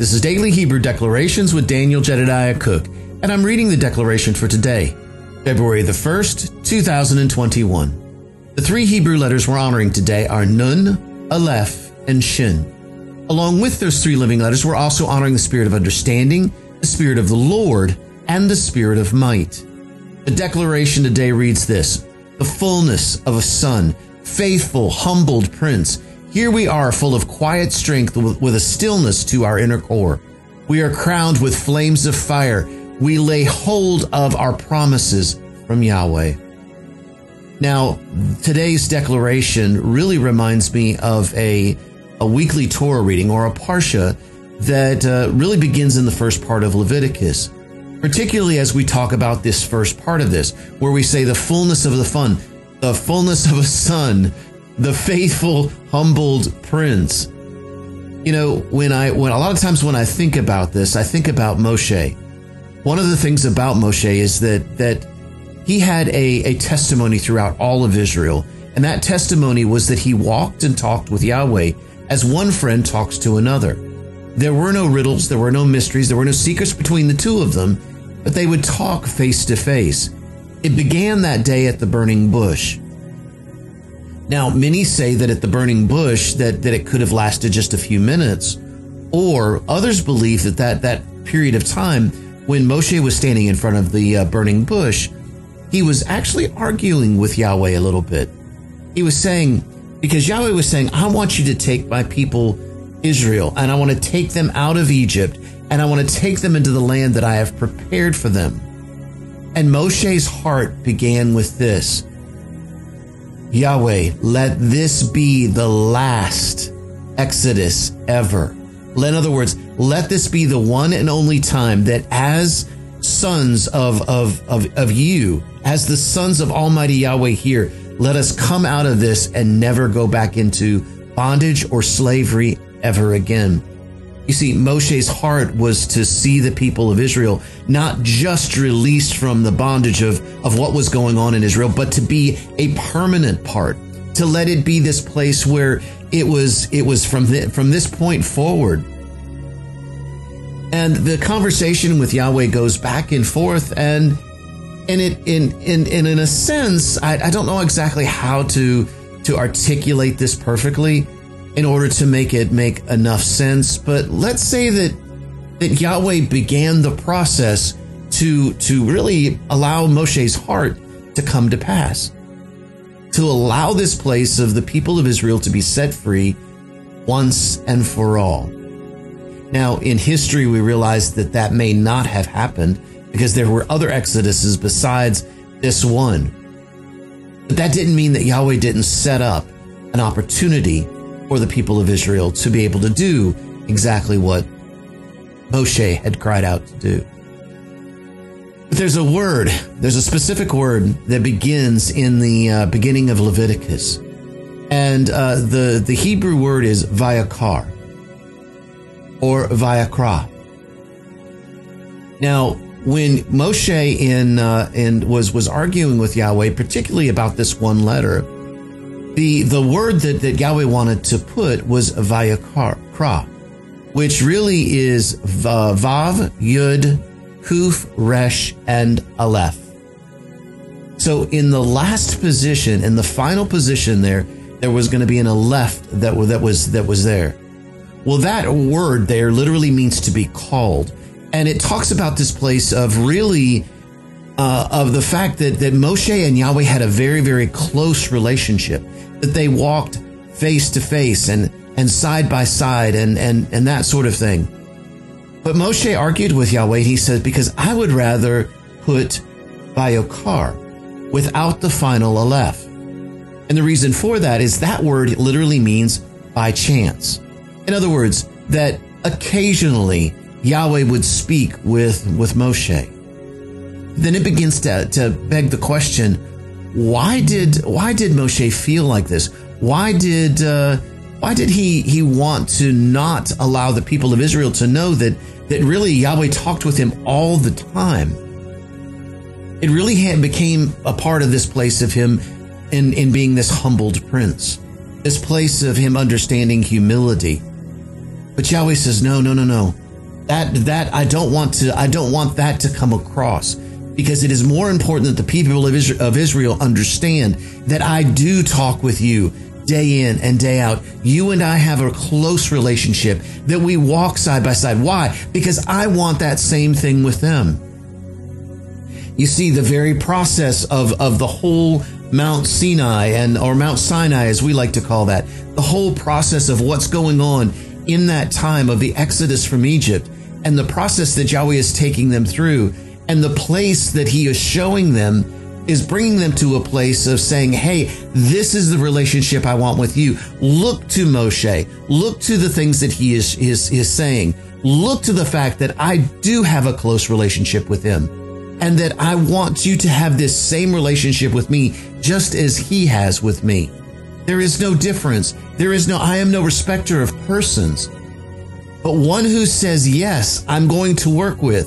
This is Daily Hebrew Declarations with Daniel Jedediah Cook, and I'm reading the declaration for today, February the 1st, 2021. The three Hebrew letters we're honoring today are Nun, Aleph, and Shin. Along with those three living letters, we're also honoring the spirit of understanding, the spirit of the Lord, and the spirit of might. The declaration today reads this The fullness of a son, faithful, humbled prince here we are, full of quiet strength with a stillness to our inner core. We are crowned with flames of fire. We lay hold of our promises from Yahweh. Now, today's declaration really reminds me of a, a weekly Torah reading or a Parsha that uh, really begins in the first part of Leviticus, particularly as we talk about this first part of this, where we say the fullness of the fun, the fullness of a son, the faithful, humbled prince. You know, when I, when a lot of times when I think about this, I think about Moshe. One of the things about Moshe is that, that he had a, a testimony throughout all of Israel. And that testimony was that he walked and talked with Yahweh as one friend talks to another. There were no riddles, there were no mysteries, there were no secrets between the two of them, but they would talk face to face. It began that day at the burning bush. Now, many say that at the burning bush that, that it could have lasted just a few minutes, or others believe that that, that period of time when Moshe was standing in front of the uh, burning bush, he was actually arguing with Yahweh a little bit. He was saying, because Yahweh was saying, I want you to take my people Israel and I want to take them out of Egypt and I want to take them into the land that I have prepared for them. And Moshe's heart began with this Yahweh, let this be the last Exodus ever. In other words, let this be the one and only time that as sons of, of, of, of you, as the sons of Almighty Yahweh here, let us come out of this and never go back into bondage or slavery ever again. You see, Moshe's heart was to see the people of Israel not just released from the bondage of, of what was going on in Israel, but to be a permanent part, to let it be this place where it was, it was from, the, from this point forward. And the conversation with Yahweh goes back and forth and, and it, in, in, in, in a sense, I, I don't know exactly how to, to articulate this perfectly in order to make it make enough sense. But let's say that that Yahweh began the process to to really allow Moshe's heart to come to pass. To allow this place of the people of Israel to be set free once and for all. Now, in history, we realize that that may not have happened because there were other exoduses besides this one. But that didn't mean that Yahweh didn't set up an opportunity for the people of Israel to be able to do exactly what Moshe had cried out to do. But there's a word, there's a specific word that begins in the uh, beginning of Leviticus. And uh, the, the Hebrew word is vayakar or vayakra. Now, when Moshe in, uh, in was, was arguing with Yahweh, particularly about this one letter, the, the word that, that Yahweh wanted to put was vayakra, which really is vav, yud, kuf, resh, and aleph. So in the last position, in the final position there, there was going to be an aleph that, that was, that was there. Well, that word there literally means to be called. And it talks about this place of really, uh, of the fact that, that Moshe and Yahweh had a very, very close relationship that they walked face to face and, and side by side and, and, and that sort of thing. But Moshe argued with Yahweh. He said, because I would rather put vayakar without the final Aleph. And the reason for that is that word literally means by chance. In other words, that occasionally Yahweh would speak with, with Moshe. Then it begins to, to beg the question, why did why did Moshe feel like this? Why did uh, why did he he want to not allow the people of Israel to know that that really Yahweh talked with him all the time? It really had, became a part of this place of him in in being this humbled prince, this place of him understanding humility. But Yahweh says, no, no, no, no. That that I don't want to I don't want that to come across because it is more important that the people of Israel, understand that I do talk with you day in and day out. You and I have a close relationship that we walk side by side. Why? Because I want that same thing with them. You see, the very process of, of the whole Mount Sinai and or Mount Sinai, as we like to call that, the whole process of what's going on in that time of the Exodus from Egypt and the process that Yahweh is taking them through and the place that he is showing them is bringing them to a place of saying, Hey, this is the relationship I want with you. Look to Moshe. Look to the things that he is, is, is saying. Look to the fact that I do have a close relationship with him and that I want you to have this same relationship with me just as he has with me. There is no difference. There is no, I am no respecter of persons. But one who says, yes, I'm going to work with,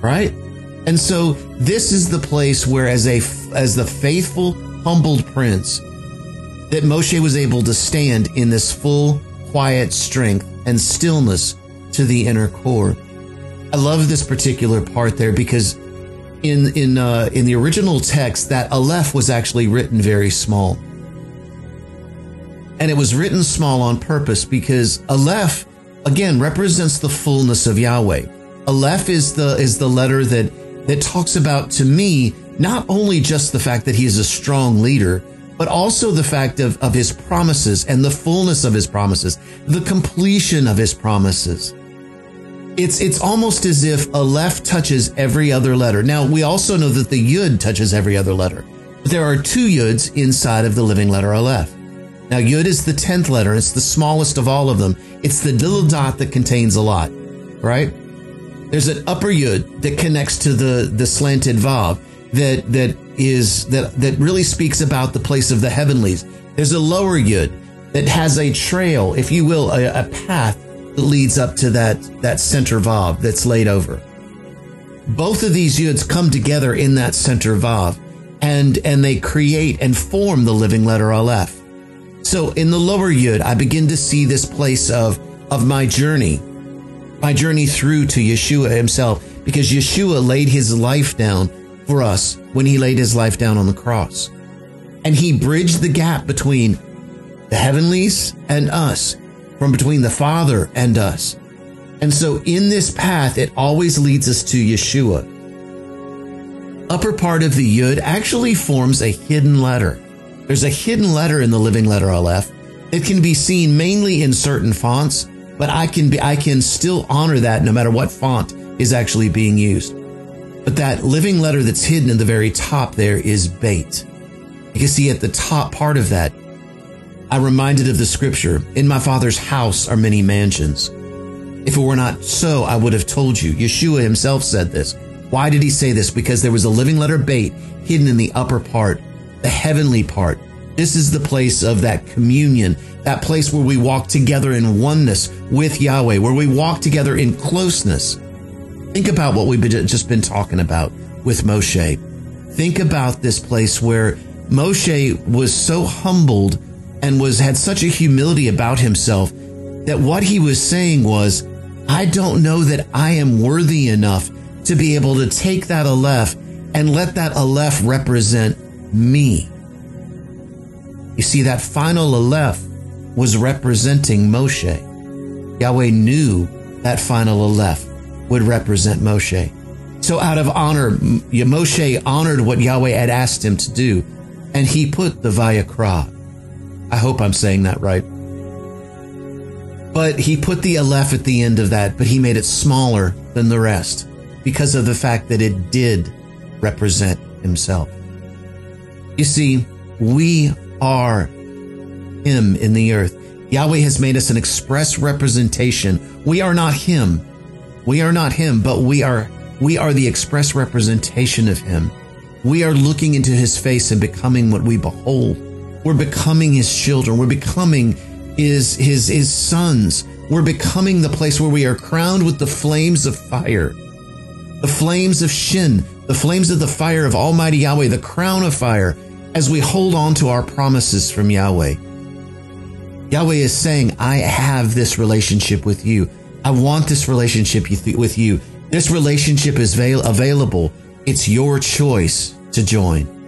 right? And so this is the place where as a, as the faithful, humbled prince, that Moshe was able to stand in this full, quiet strength and stillness to the inner core. I love this particular part there because in in uh, in the original text, that aleph was actually written very small, and it was written small on purpose because aleph again represents the fullness of Yahweh. Aleph is the is the letter that that talks about to me not only just the fact that he is a strong leader, but also the fact of, of his promises and the fullness of his promises, the completion of his promises. It's it's almost as if Aleph touches every other letter. Now we also know that the Yud touches every other letter. But there are two Yuds inside of the living letter Aleph. Now Yud is the tenth letter. It's the smallest of all of them. It's the little dot that contains a lot, right? There's an upper Yud that connects to the the slanted Vav that that is that that really speaks about the place of the heavenlies. There's a lower Yud that has a trail, if you will, a, a path that leads up to that, that center Vav that's laid over. Both of these Yuds come together in that center Vav and, and they create and form the living letter Aleph. So in the lower Yud, I begin to see this place of, of my journey, my journey through to Yeshua himself, because Yeshua laid his life down for us when he laid his life down on the cross. And he bridged the gap between the heavenlies and us from between the Father and us. And so in this path, it always leads us to Yeshua. Upper part of the Yud actually forms a hidden letter. There's a hidden letter in the living letter Aleph. It can be seen mainly in certain fonts, but I can be, I can still honor that no matter what font is actually being used. But that living letter that's hidden in the very top there is bait. You can see at the top part of that, I reminded of the scripture, In my Father's house are many mansions. If it were not so, I would have told you. Yeshua himself said this. Why did he say this? Because there was a living letter bait hidden in the upper part, the heavenly part. This is the place of that communion, that place where we walk together in oneness with Yahweh, where we walk together in closeness. Think about what we've just been talking about with Moshe. Think about this place where Moshe was so humbled and was had such a humility about himself that what he was saying was, I don't know that I am worthy enough to be able to take that Aleph and let that Aleph represent me. You see, that final Aleph was representing Moshe. Yahweh knew that final Aleph would represent Moshe. So out of honor, Moshe honored what Yahweh had asked him to do, and he put the Vayikra, I hope I'm saying that right. But he put the Aleph at the end of that, but he made it smaller than the rest because of the fact that it did represent himself. You see, we are him in the earth. Yahweh has made us an express representation. We are not him. We are not him, but we are we are the express representation of him. We are looking into his face and becoming what we behold. We're becoming his children. We're becoming his, his, his sons. We're becoming the place where we are crowned with the flames of fire, the flames of Shin, the flames of the fire of Almighty Yahweh, the crown of fire, as we hold on to our promises from Yahweh. Yahweh is saying, I have this relationship with you. I want this relationship with you. This relationship is available. It's your choice to join.